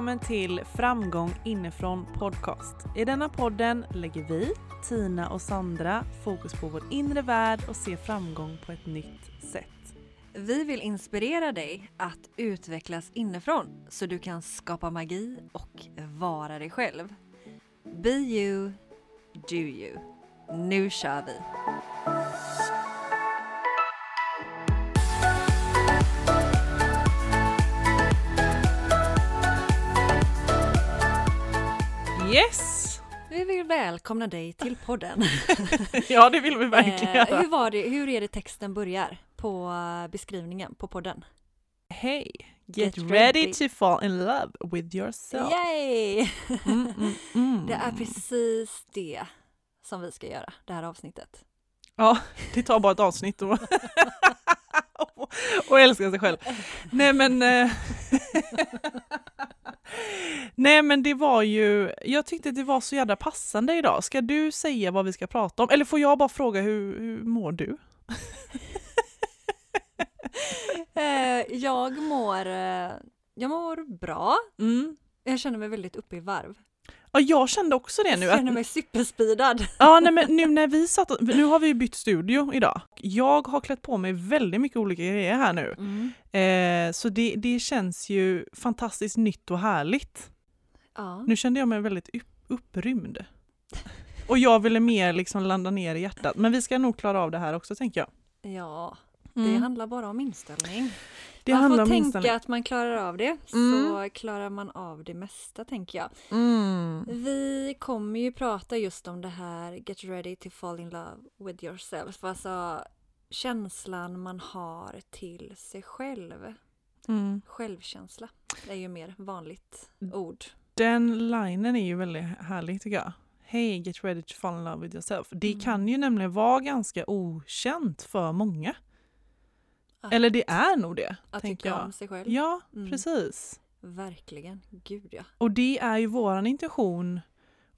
välkommen till Framgång inifrån podcast. I denna podden lägger vi, Tina och Sandra, fokus på vår inre värld och ser framgång på ett nytt sätt. Vi vill inspirera dig att utvecklas inifrån så du kan skapa magi och vara dig själv. Be you, do you. Nu kör vi! Yes! Vi vill välkomna dig till podden. ja, det vill vi verkligen Eh, hur, var det, hur är det texten börjar på eh, beskrivningen på podden? Hej! Get, Get ready. ready. to fall in love with yourself. Yay! Mm, mm, mm. Det är precis det som vi ska göra, det här avsnittet. Ja, det tar bara ett avsnitt och, och älska sig själv. Nej men... Nej men det var ju, jag tyckte det var så jävla passande idag. Ska du säga vad vi ska prata om? Eller får jag bara fråga hur, hur mår du? Eh, jag mår, eh, jag mår bra. Mm. Jag känner mig väldigt uppe i varv. Ja, jag kände också det nu. Jag Att, känner mig superspeedad. ja, nej, men nu när vi satt, nu har vi ju bytt studio idag. Jag har klätt på mig väldigt mycket olika grejer här nu. Mm. Eh, så det, det känns ju fantastiskt nytt och härligt. Ja. Nu kände jag mig väldigt upp, upprymd. Och jag ville mer liksom landa ner i hjärtat. Men vi ska nog klara av det här också tänker jag. ja, Mm. det handlar bara om inställning. Det man får tänka inställning. att man klarar av det, så Mm. klarar man av det mesta tänker jag. Mm. Vi kommer ju prata just om det här Get ready to fall in love with yourself. Alltså känslan man har till sig själv. Mm. Självkänsla är ju mer vanligt Mm. ord. Den linen är ju väldigt härlig tycker jag. Hey, get ready to fall in love with yourself. Det Mm. kan ju nämligen vara ganska okänt för många. Att, Eller det är nog det, att tänker tycka jag. om sig själv. Ja, Mm. precis. Verkligen. Gud ja. Och det är ju våran intention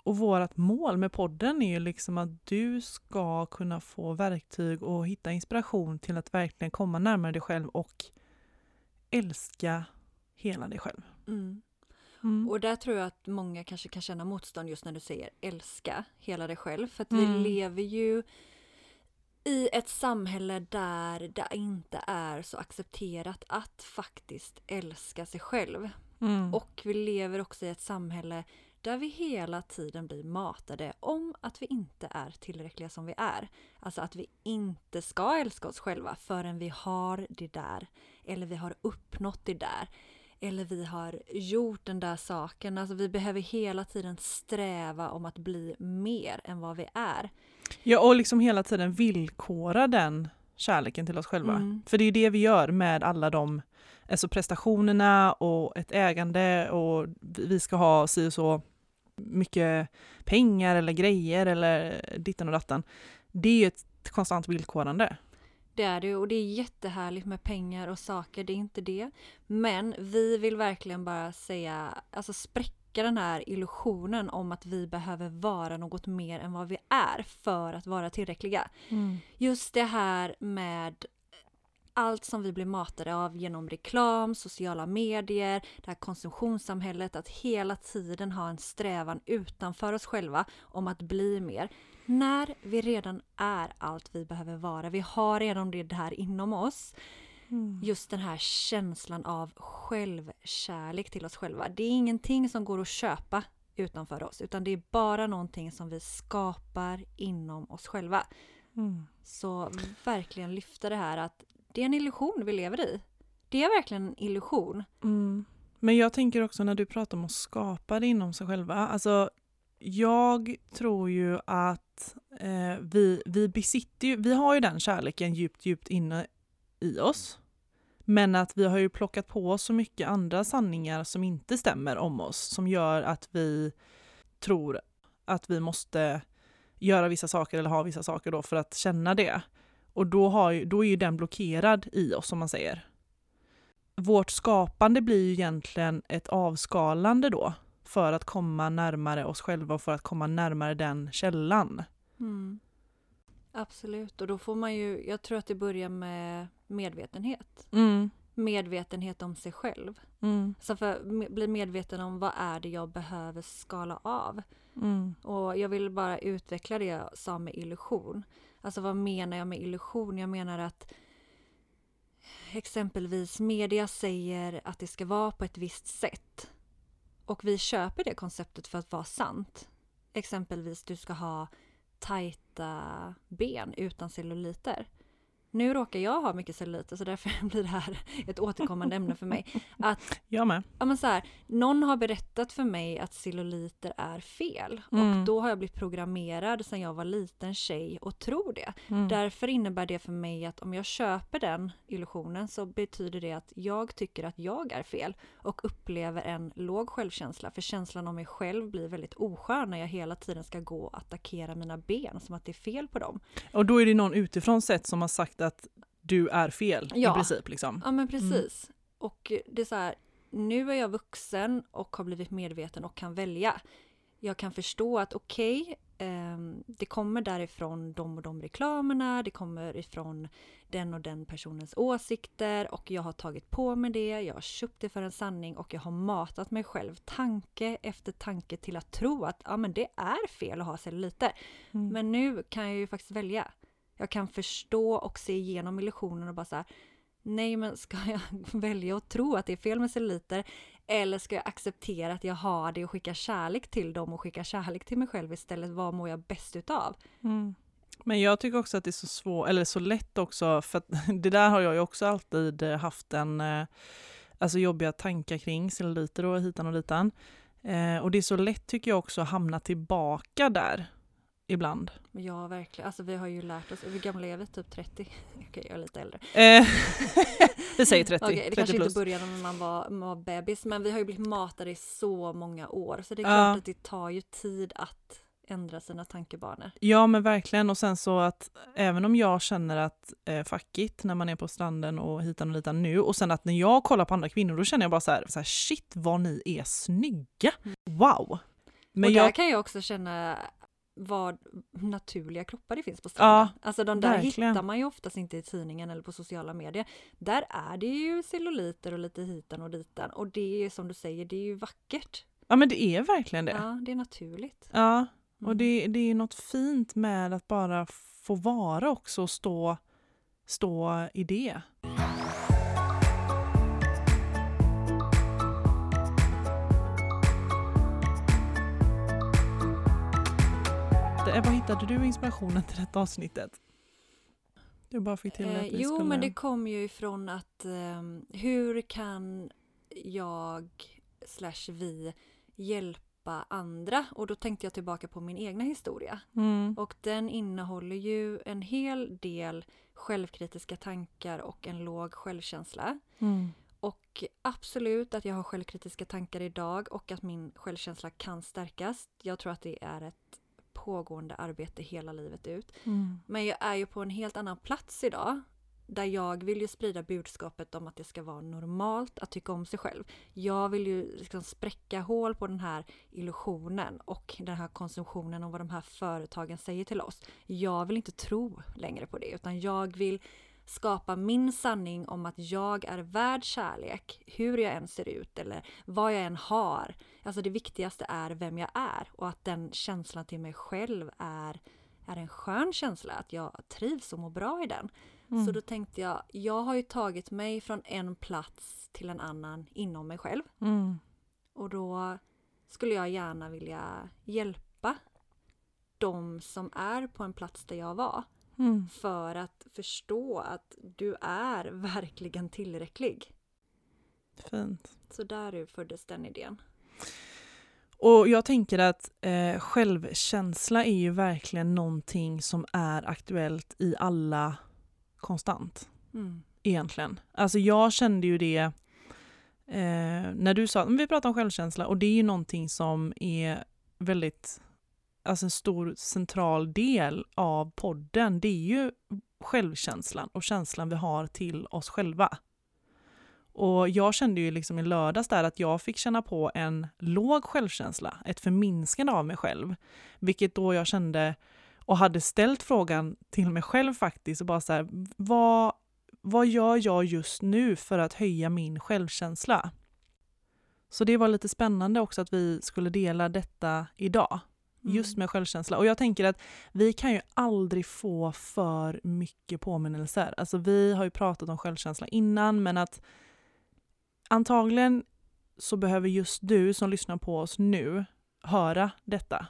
och vårat mål med podden är ju liksom att du ska kunna få verktyg och hitta inspiration till att verkligen komma närmare dig själv och älska hela dig själv. Mm. Mm. Och där tror jag att många kanske kan känna motstånd just när du säger älska hela dig själv. För att vi Mm. lever ju i ett samhälle där det inte är så accepterat att faktiskt älska sig själv. Mm. Och vi lever också i ett samhälle där vi hela tiden blir matade om att vi inte är tillräckliga som vi är. Alltså att vi inte ska älska oss själva förrän vi har det där. Eller vi har uppnått det där. Eller vi har gjort den där saken. Alltså vi behöver hela tiden sträva om att bli mer än vad vi är. Ja, och liksom hela tiden villkora den kärleken till oss själva. Mm. För det är det vi gör med alla de alltså prestationerna och ett ägande och vi ska ha si och så mycket pengar eller grejer eller ditten och datten. Det är ju ett konstant villkorande. Det är det och det är jättehärligt med pengar och saker, det är inte det. Men vi vill verkligen bara säga, alltså spräcka den här illusionen om att vi behöver vara något mer än vad vi är för att vara tillräckliga. Just det här med allt som vi blir matade av genom reklam, sociala medier, det här konsumtionssamhället, att hela tiden ha en strävan utanför oss själva om att bli mer. När vi redan är allt vi behöver vara, vi har redan det här inom oss. Just den här känslan av självkärlek till oss själva. Det är ingenting som går att köpa utanför oss, utan det är bara någonting som vi skapar inom oss själva. Mm. Så verkligen lyfta det här att det är en illusion vi lever i. Det är verkligen en illusion. Mm. Men jag tänker också när du pratar om att skapa det inom sig själva. Alltså, jag tror ju att eh, vi, vi besitter ju, vi har ju den kärleken djupt, djupt inne i oss. Men att vi har ju plockat på oss så mycket andra sanningar som inte stämmer om oss, som gör att vi tror att vi måste göra vissa saker eller ha vissa saker då för att känna det. Och då, har ju, då är ju den blockerad i oss, som man säger. Vårt skapande blir ju egentligen ett avskalande då, för att komma närmare oss själva och för att komma närmare den källan. Mm. Absolut, och då får man ju, jag tror att det börjar med medvetenhet. Mm. medvetenhet om sig själv. Mm. Så för att bli medveten om vad är det jag behöver skala av. Mm. Och jag vill bara utveckla det jag sa med illusion. Alltså vad menar jag med illusion? Jag menar att exempelvis media säger att det ska vara på ett visst sätt. Och vi köper det konceptet för att vara sant. Exempelvis du ska ha tajta ben utan celluliter. Nu råkar jag ha mycket celluliter så därför blir det här ett återkommande ämne för mig. Att, Jag med. ja men så här, någon har berättat för mig att celluliter är fel Mm. och då har jag blivit programmerad sedan jag var liten tjej och tror det. Mm. Därför innebär det för mig att om jag köper den illusionen så betyder det att jag tycker att jag är fel och upplever en låg självkänsla. För känslan om mig själv blir väldigt oskön när jag hela tiden ska gå och attackera mina ben som att det är fel på dem. Och då är det någon utifrån sett som har sagt att du är fel Ja. i princip. Liksom. Ja men precis. Och det är så här, nu är jag vuxen och har blivit medveten och kan välja. Jag kan förstå att okej, ehm, det kommer därifrån de och de reklamerna, det kommer ifrån den och den personens åsikter och jag har tagit på mig det, jag har köpt det för en sanning och jag har matat mig själv tanke efter tanke till att tro att ja, men det är fel att ha celluliter. Mm. Men nu kan jag ju faktiskt välja. Jag kan förstå och se igenom illusionen och bara så här, nej men ska jag välja att tro att det är fel med celluliter eller ska jag acceptera att jag har det och skicka kärlek till dem och skicka kärlek till mig själv istället? Vad mår jag bäst utav? Mm. Men jag tycker också att det är så svårt, eller så lätt också, för att det där har jag ju också alltid eh, haft en, eh, alltså jobbiga tankar kring celluliter och hitan och ditan. Eh, och det är så lätt tycker jag också att hamna tillbaka där ibland. Ja, verkligen. Alltså vi har ju lärt oss, hur gamla är vi? Typ 30? Okej, jag är lite äldre. Eh, vi säger 30, Okej, det 30 kanske plus. inte började när man var, man var bebis, men vi har ju blivit matade i så många år. Så det är Ja. klart att det tar ju tid att ändra sina tankebanor. Ja men verkligen och sen så att även om jag känner att eh, fuck it när man är på stranden och hitan och ditan nu och sen att när jag kollar på andra kvinnor då känner jag bara så här, så här shit vad ni är snygga. Wow! Men och där jag, kan jag också känna vad naturliga kroppar det finns på stranden. alltså de där verkligen. hittar man ju oftast inte i tidningen eller på sociala medier. Där är det ju celluliter och lite hitan och ditan och det är som du säger, det är ju vackert. ja men det är verkligen det. Ja, det är naturligt. Ja, och Mm. det, det är något fint med att bara få vara också och stå, stå i det. Vad hittade du inspirationen till detta avsnittet? Du bara fick till Eh, att vi jo, skulle... men det kom ju ifrån att ehm, hur kan jag slash vi hjälpa andra? Och då tänkte jag tillbaka på min egna historia. Mm, Och den innehåller ju en hel del självkritiska tankar och en låg självkänsla. mm, Och absolut att jag har självkritiska tankar idag och att min självkänsla kan stärkas. Jag tror att det är ett pågående arbete hela livet ut. mm, Men jag är ju på en helt annan plats idag. Där jag vill ju sprida budskapet om att det ska vara normalt att tycka om sig själv. Jag vill ju liksom spräcka hål på den här illusionen och den här konsumtionen och vad de här företagen säger till oss. Jag vill inte tro längre på det utan jag vill skapa min sanning om att jag är värd kärlek, hur jag än ser ut eller vad jag än har. Alltså det viktigaste är vem jag är och att den känslan till mig själv är, är en skön känsla, att jag trivs och mår bra i den. mm. Så då tänkte jag, jag har ju tagit mig från en plats till en annan inom mig själv mm, och då skulle jag gärna vilja hjälpa de som är på en plats där jag var mm. för att förstå att du är verkligen tillräcklig. Fint. Så där föddes den idén. Och jag tänker att eh, självkänsla är ju verkligen någonting som är aktuellt i alla konstant. Mm. Egentligen. Alltså jag kände ju det eh, när du sa, men vi pratar om självkänsla och det är ju någonting som är väldigt, alltså en stor central del av podden. Det är ju självkänslan och känslan vi har till oss själva. Och jag kände ju liksom i lördags där att jag fick känna på en låg självkänsla, ett förminskande av mig själv. Vilket då jag kände och hade ställt frågan till mig själv faktiskt och bara så här, vad, vad gör jag just nu för att höja min självkänsla? Så det var lite spännande också att vi skulle dela detta idag. Mm. Just med självkänsla. Och jag tänker att vi kan ju aldrig få för mycket påminnelser. Alltså vi har ju pratat om självkänsla innan men att antagligen så behöver just du som lyssnar på oss nu höra detta.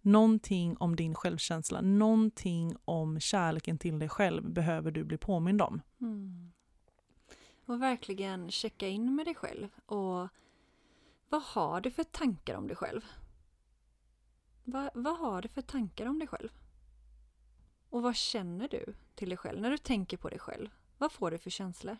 Någonting om din självkänsla, någonting om kärleken till dig själv behöver du bli påmind om. Mm. Och verkligen checka in med dig själv. Och vad har du för tankar om dig själv? Vad, vad har du för tankar om dig själv? Och vad känner du till dig själv? När du tänker på dig själv, vad får du för känslor?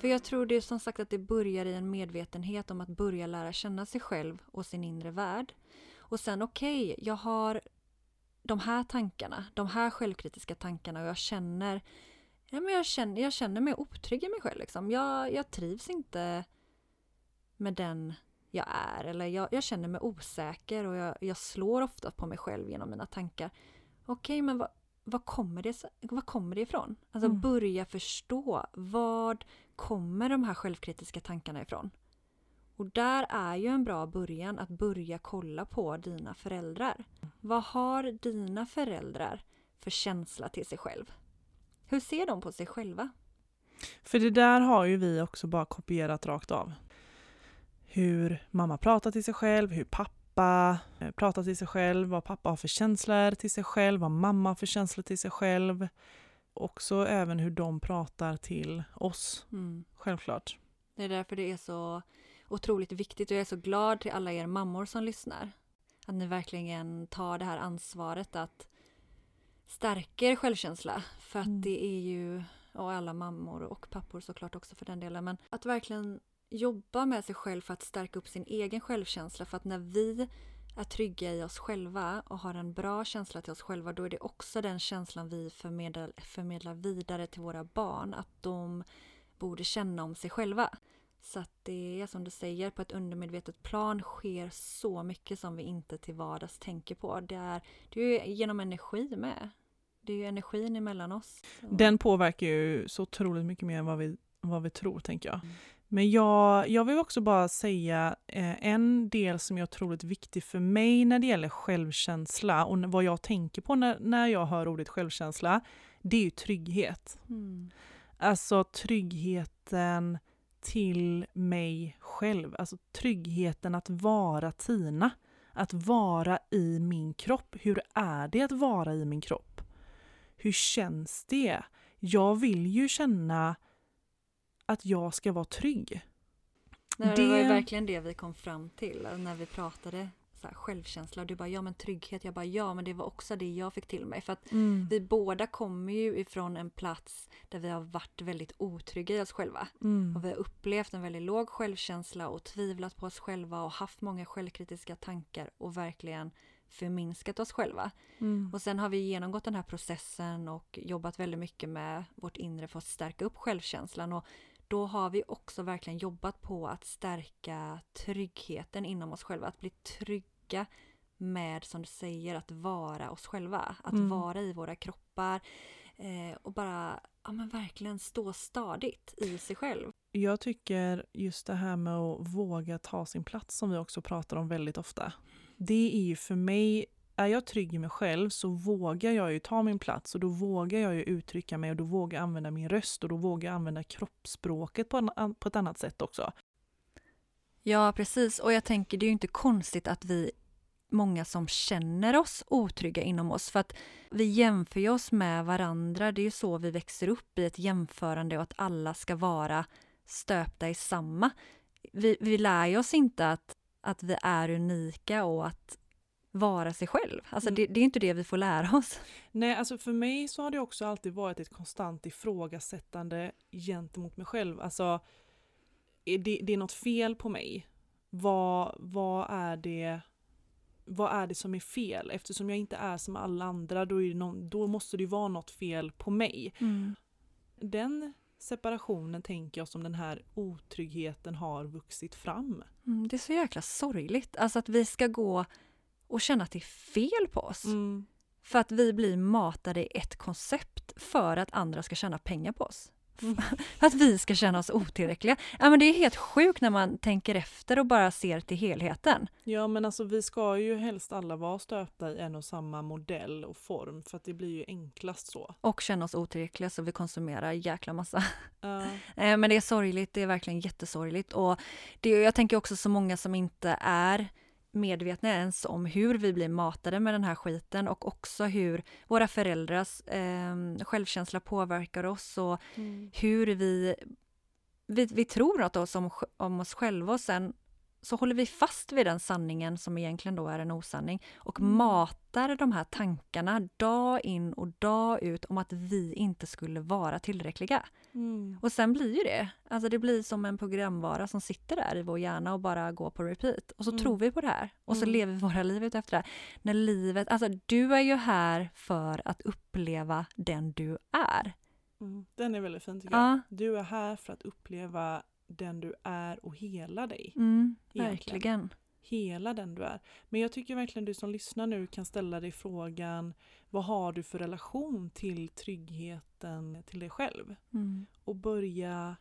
För jag tror det är som sagt att det börjar i en medvetenhet om att börja lära känna sig själv och sin inre värld. Och sen okej, okay, jag har de här tankarna, de här självkritiska tankarna och jag känner, ja, men jag känner, jag känner mig otrygg i mig själv. Liksom. Jag, jag trivs inte med den jag är eller jag, jag känner mig osäker och jag, jag, slår ofta på mig själv genom mina tankar. Okej, okay, men vad, vad, kommer det, vad kommer det ifrån? Alltså mm. börja förstå vad kommer de här självkritiska tankarna ifrån? Och där är ju en bra början att börja kolla på dina föräldrar. Vad har dina föräldrar för känsla till sig själv? Hur ser de på sig själva? För det där har ju vi också bara kopierat rakt av. Hur mamma pratar till sig själv, hur pappa eh, pratar till sig själv, vad pappa har för känslor till sig själv, vad mamma har för känslor till sig själv. Också även hur de pratar till oss, mm. självklart. Det är därför det är så otroligt viktigt och jag är så glad till alla er mammor som lyssnar. Att ni verkligen tar det här ansvaret att stärka er självkänsla. För att mm. det är ju, och alla mammor och pappor såklart också för den delen, men att verkligen jobba med sig själv för att stärka upp sin egen självkänsla. För att när vi är trygga i oss själva och har en bra känsla till oss själva, då är det också den känslan vi förmedlar, förmedlar vidare till våra barn. Att de borde känna om sig själva. Så att det är som du säger, på ett undermedvetet plan sker så mycket som vi inte till vardags tänker på. Det är, det är genom energi med. Det är ju energin emellan oss. Den påverkar ju så otroligt mycket mer än vad vi, vad vi tror, tänker jag. Mm. Men jag, jag vill också bara säga eh, en del som är otroligt viktig för mig när det gäller självkänsla och vad jag tänker på när, när jag hör ordet självkänsla, det är ju trygghet. Mm. Alltså tryggheten till mig själv. Alltså tryggheten att vara Tina. Att vara i min kropp. Hur är det att vara i min kropp? Hur känns det? Jag vill ju känna att jag ska vara trygg. Det, det var ju verkligen det vi kom fram till när vi pratade så här, självkänsla och du bara ja men trygghet. Jag bara ja men det var också det jag fick till mig. För att mm. vi båda kommer ju ifrån en plats där vi har varit väldigt otrygga i oss själva. Mm. Och vi har upplevt en väldigt låg självkänsla och tvivlat på oss själva och haft många självkritiska tankar och verkligen förminskat oss själva. Mm. Och sen har vi genomgått den här processen och jobbat väldigt mycket med vårt inre för att stärka upp självkänslan. Och då har vi också verkligen jobbat på att stärka tryggheten inom oss själva. Att bli trygga med, som du säger, att vara oss själva. Att mm. vara i våra kroppar eh, och bara ja, men verkligen stå stadigt i sig själv. Jag tycker just det här med att våga ta sin plats som vi också pratar om väldigt ofta. Det är ju för mig är jag trygg i mig själv så vågar jag ju ta min plats och då vågar jag ju uttrycka mig och då vågar jag använda min röst och då vågar jag använda kroppsspråket på, en, på ett annat sätt också. Ja, precis. Och jag tänker det är ju inte konstigt att vi många som känner oss otrygga inom oss för att vi jämför oss med varandra. Det är ju så vi växer upp i ett jämförande och att alla ska vara stöpta i samma. Vi, vi lär oss inte att, att vi är unika och att vara sig själv. Alltså mm. det, det, är inte det vi får lära oss. Nej, alltså för mig så har det också alltid varit ett konstant ifrågasättande gentemot mig själv. Alltså, det, det är något fel på mig. Vad, vad, är det, vad är det som är fel? Eftersom jag inte är som alla andra då, någon, då måste det ju vara något fel på mig. Mm. Den separationen tänker jag som den här otryggheten har vuxit fram. Mm, det är så jäkla sorgligt. Alltså att vi ska gå och känna att det är fel på oss. Mm. För att vi blir matade i ett koncept för att andra ska tjäna pengar på oss. Att vi ska känna oss otillräckliga. Ja, men det är helt sjukt när man tänker efter och bara ser till helheten. Ja men alltså vi ska ju helst alla vara stöpta i en och samma modell och form för att det blir ju enklast så. Och känna oss otillräckliga så vi konsumerar jäkla massa. Eh, Men det är sorgligt, det är verkligen jättesorgligt. Och det, jag tänker också så många som inte är medvetna ens om hur vi blir matade med den här skiten och också hur våra föräldrars eh, självkänsla påverkar oss och Mm. hur vi, vi, vi tror något oss om, om oss själva och sen så håller vi fast vid den sanningen som egentligen då är en osanning och Mm. matar de här tankarna dag in och dag ut om att vi inte skulle vara tillräckliga. Mm. Och sen blir ju det, alltså det blir som en programvara som sitter där i vår hjärna och bara går på repeat. Och så Mm. tror vi på det här och så Mm. lever vi våra liv ut efter det här. När livet, alltså du är ju här för att uppleva den du är. Mm. Den är väldigt fin tycker jag. Ja, Du är här för att uppleva den du är och hela dig. mm, verkligen. Hela den du är. Men jag tycker verkligen du som lyssnar nu kan ställa dig frågan vad har du för relation till tryggheten till dig själv? Mm. Och börja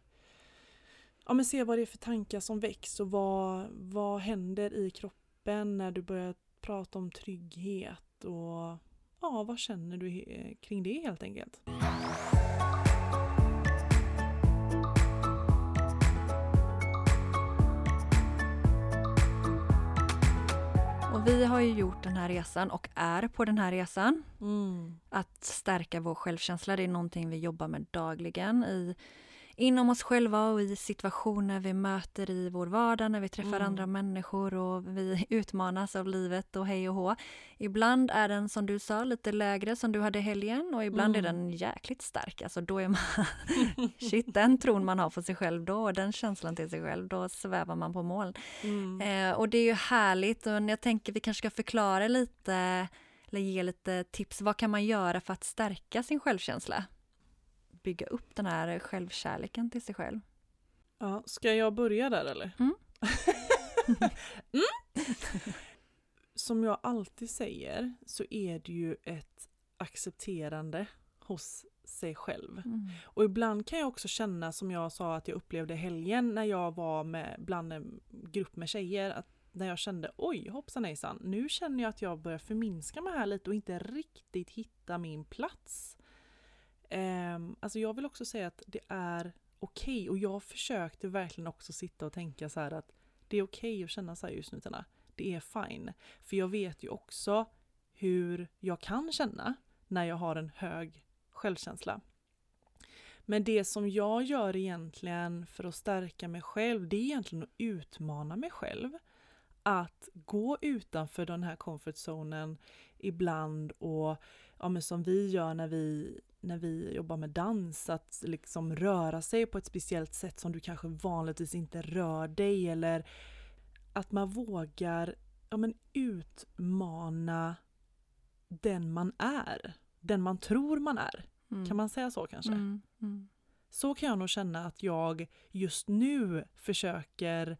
ja, men se vad det är för tankar som väcks och vad, vad händer i kroppen när du börjar prata om trygghet och ja, vad känner du kring det helt enkelt? Har ju gjort den här resan och är på den här resan. Mm. Att stärka vår självkänsla, det är någonting vi jobbar med dagligen i, inom oss själva och i situationer vi möter i vår vardag när vi träffar Mm. andra människor och vi utmanas av livet och hej och hå. Ibland är den som du sa lite lägre som du hade helgen och ibland är Mm. den jäkligt stark. Alltså då är man, shit den tron man har på sig själv då och den känslan till sig själv, då svävar man på moln. Mm. Eh, och det är ju härligt och jag tänker vi kanske ska förklara lite eller ge lite tips. Vad kan man göra för att stärka sin självkänsla? Bygga upp den här självkärleken till sig själv. Ja, ska jag börja där eller? Mm. mm. Som jag alltid säger så är det ju ett accepterande hos sig själv. Och ibland kan jag också känna som jag sa att jag upplevde helgen när jag var med bland en grupp med tjejer. Att när jag kände oj hoppsan hejsan, nu känner jag att jag börjar förminska mig här lite och inte riktigt hitta min plats. Um, alltså jag vill också säga att det är okej och jag försökte verkligen också sitta och tänka så här att det är okej att känna så här just nu Tina. Det är fine. För jag vet ju också hur jag kan känna när jag har en hög självkänsla. Men det som jag gör egentligen för att stärka mig själv, det är egentligen att utmana mig själv. Att gå utanför den här comfort zonen ibland och ja, men som vi gör när vi, när vi jobbar med dans, att liksom röra sig på ett speciellt sätt som du kanske vanligtvis inte rör dig eller att man vågar ja, men utmana den man är. Den man tror man är. Mm. Kan man säga så kanske? Mm. Mm. Så kan jag nog känna att jag just nu försöker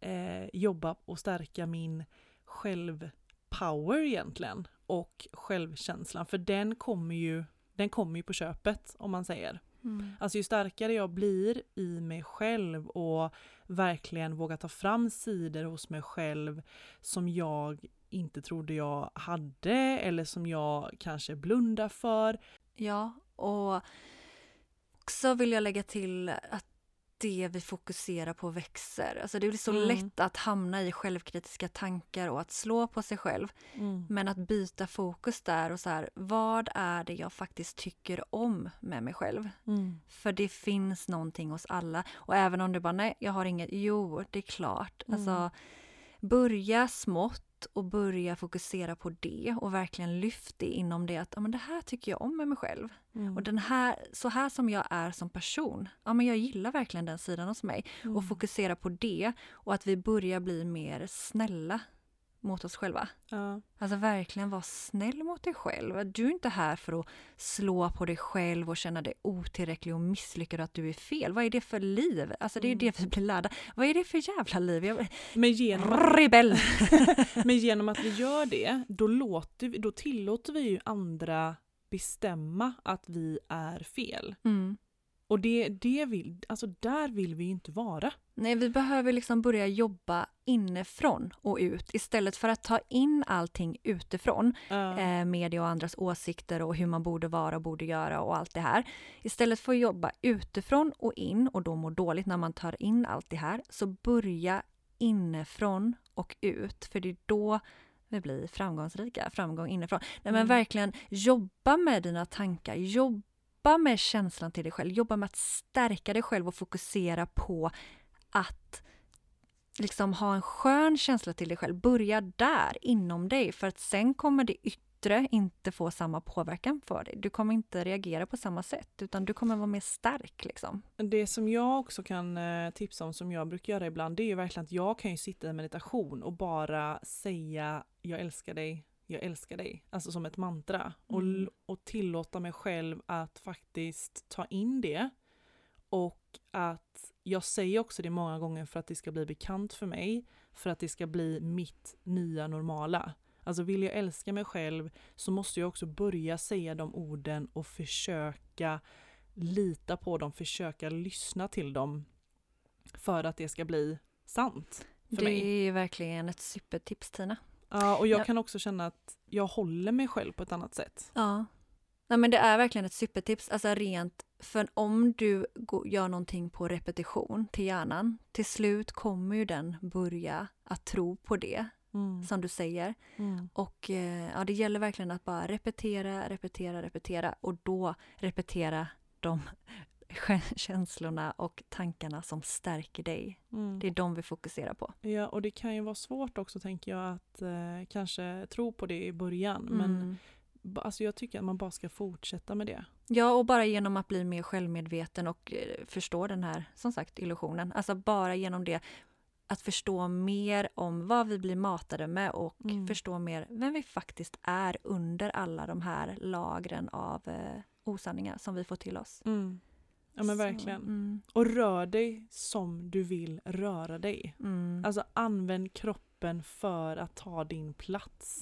eh, jobba och stärka min självpower egentligen och självkänslan. För den kommer ju, den kommer ju på köpet om man säger. Mm. Alltså ju starkare jag blir i mig själv och verkligen vågar ta fram sidor hos mig själv som jag inte trodde jag hade eller som jag kanske blundar för. Ja, och också vill jag lägga till att det vi fokuserar på växer. Alltså det blir så Mm. lätt att hamna i självkritiska tankar och att slå på sig själv. Men att byta fokus där och så här, vad är det jag faktiskt tycker om med mig själv? Mm. För det finns någonting hos alla. Och även om du bara, nej, jag har inget, jo, det är klart. Mm. Alltså, börja smått och börja fokusera på det och verkligen lyft det inom det att ja, men det här tycker jag om med mig själv. Mm. Och den här, så här som jag är som person, ja men jag gillar verkligen den sidan hos mig. Mm. Och fokusera på det och att vi börjar bli mer snälla mot oss själva. Ja. Alltså verkligen vara snäll mot dig själv. Du är inte här för att slå på dig själv och känna dig otillräcklig och misslyckad och att du är fel. Vad är det för liv? Alltså det är Mm. det vi blir lärda. Vad är det för jävla liv? Jag... Men, genom att, Rebell! men genom att vi gör det, då, låter vi, då tillåter vi ju andra bestämma att vi är fel. Mm. Och det, det vill, alltså där vill vi ju inte vara. Nej, vi behöver liksom börja jobba inifrån och ut istället för att ta in allting utifrån. Ja. eh, media och andras åsikter och hur man borde vara och borde göra och allt det här. Istället för att jobba utifrån och in och då må dåligt när man tar in allt det här, så börja inifrån och ut. För det är då vi blir framgångsrika, framgång inifrån. Nej men Mm. verkligen jobba med dina tankar, jobba med känslan till dig själv, jobba med att stärka dig själv och fokusera på att liksom ha en skön känsla till dig själv. Börja där, inom dig, för att sen kommer det yttre inte få samma påverkan för dig. Du kommer inte reagera på samma sätt, utan du kommer vara mer stark. Liksom. Det som jag också kan eh, tipsa om, som jag brukar göra ibland, det är ju verkligen att jag kan ju sitta i meditation och bara säga jag älskar dig, jag älskar dig. Alltså som ett mantra. Och, Mm. och tillåta mig själv att faktiskt ta in det. Och att jag säger också det många gånger för att det ska bli bekant för mig. För att det ska bli mitt nya normala. Alltså vill jag älska mig själv så måste jag också börja säga de orden och försöka lita på dem, försöka lyssna till dem för att det ska bli sant för Det mig. är verkligen ett supertips Tina. Ja, och jag Ja. kan också känna att jag håller mig själv på ett annat sätt. Ja. Nej, men det är verkligen ett supertips. Alltså rent, för om du gör någonting på repetition till hjärnan, till slut kommer ju den börja att tro på det Mm. som du säger. Mm. Och eh, ja, det gäller verkligen att bara repetera, repetera, repetera och då repetera de känslorna och tankarna som stärker dig. Mm. Det är de vi fokuserar på. Ja, och det kan ju vara svårt också tänker jag att eh, kanske tro på det i början. Men Mm. Alltså, jag tycker att man bara ska fortsätta med det. Ja, och bara genom att bli mer självmedveten och eh, förstå den här, som sagt, illusionen. Alltså bara genom det att förstå mer om vad vi blir matade med och Mm. förstå mer vem vi faktiskt är under alla de här lagren av eh, osanningar som vi får till oss. Mm. Ja men Så, verkligen. Mm, Och rör dig som du vill röra dig. mm, Alltså använd kroppen för att ta din plats.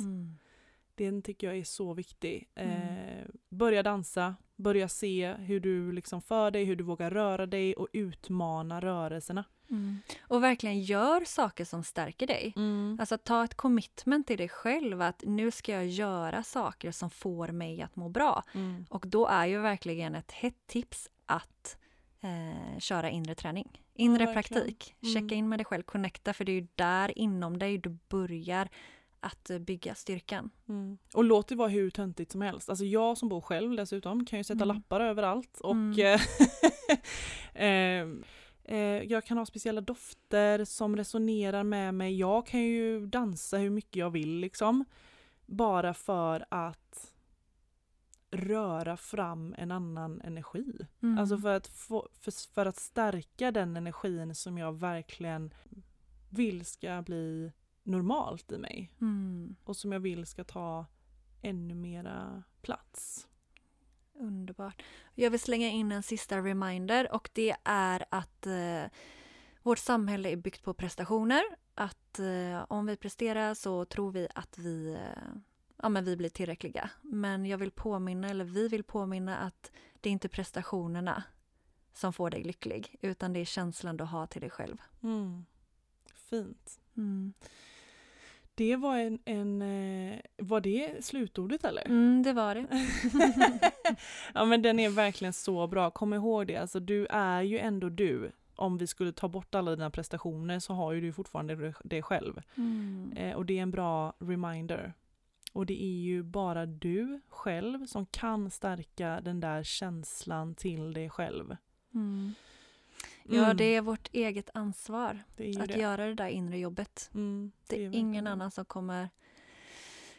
Mm, Den tycker jag är så viktig. Mm. Eh, börja dansa, börja se hur du liksom för dig, hur du vågar röra dig och utmana rörelserna. mm. Och verkligen gör saker som stärker dig. Alltså ta ett commitment till dig själv att nu ska jag göra saker som får mig att må bra. Mm. Och då är ju verkligen ett hett tips att eh, köra inre träning. Inre Ja, praktik. Mm. Checka in med dig själv, connecta för det är ju där inom dig du börjar att eh, bygga styrkan. Mm. Och låt det vara hur töntigt som helst. Alltså jag som bor själv dessutom kan ju sätta Mm. lappar överallt och Mm. eh, eh, jag kan ha speciella dofter som resonerar med mig. Jag kan ju dansa hur mycket jag vill liksom. Bara för att röra fram en annan energi. Mm. Alltså för att, få, för, för att stärka den energin som jag verkligen vill ska bli normalt i mig Mm. och som jag vill ska ta ännu mera plats. Underbart. Jag vill slänga in en sista reminder och det är att eh, vårt samhälle är byggt på prestationer. Att eh, om vi presterar så tror vi att vi, eh, ja, men vi blir tillräckliga. Men jag vill påminna, eller vi vill påminna att det är inte prestationerna som får dig lycklig utan det är känslan du har till dig själv. Mm. Fint. Mm. Det var en, en eh, var det slutordet eller? Mm, det var det. ja men den är verkligen så bra, kom ihåg det, alltså du är ju ändå du. Om vi skulle ta bort alla dina prestationer så har ju du fortfarande det själv. Mm. Eh, och det är en bra reminder. Och det är ju bara du själv som kan stärka den där känslan till dig själv. Mm. Ja, Mm, det är vårt eget ansvar det är att det. göra det där inre jobbet. Mm, Det är, verkligen ingen det. annan som kommer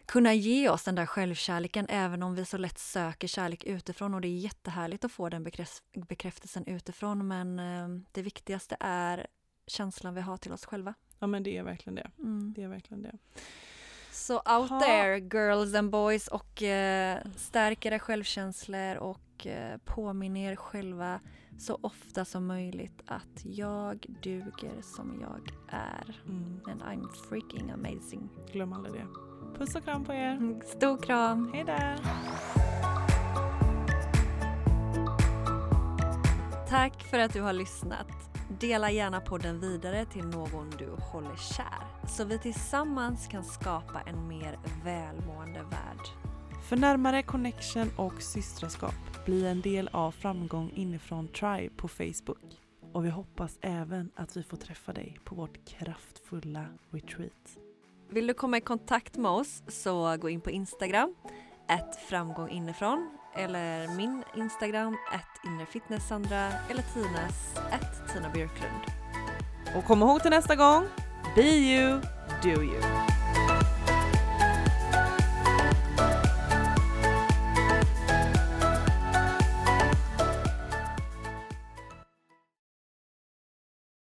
kunna ge oss den där självkärleken även om vi så lätt söker kärlek utifrån och det är jättehärligt att få den bekräf- bekräftelsen utifrån men eh, det viktigaste är känslan vi har till oss själva. Ja men det är verkligen det. Mm. Det är verkligen det. Så out Ha. there girls and boys och eh, stärk era självkänslor och eh, påminn er själva så ofta som möjligt att jag duger som jag är. Mm. And I'm freaking amazing. Glöm aldrig det. Puss och kram på er. Stor kram! Hej där! Tack för att du har lyssnat. Dela gärna podden vidare till någon du håller kär så vi tillsammans kan skapa en mer välmående värld. För närmare connection och systraskap, bli en del av Framgång inifrån Tribe på Facebook. Och vi hoppas även att vi får träffa dig på vårt kraftfulla retreat. Vill du komma i kontakt med oss så gå in på Instagram, ett framgång inifrån eller min Instagram, ett inrefitnesssandra eller Tinas, ett Tina Björklund. Och kom ihåg till nästa gång, be you, do you.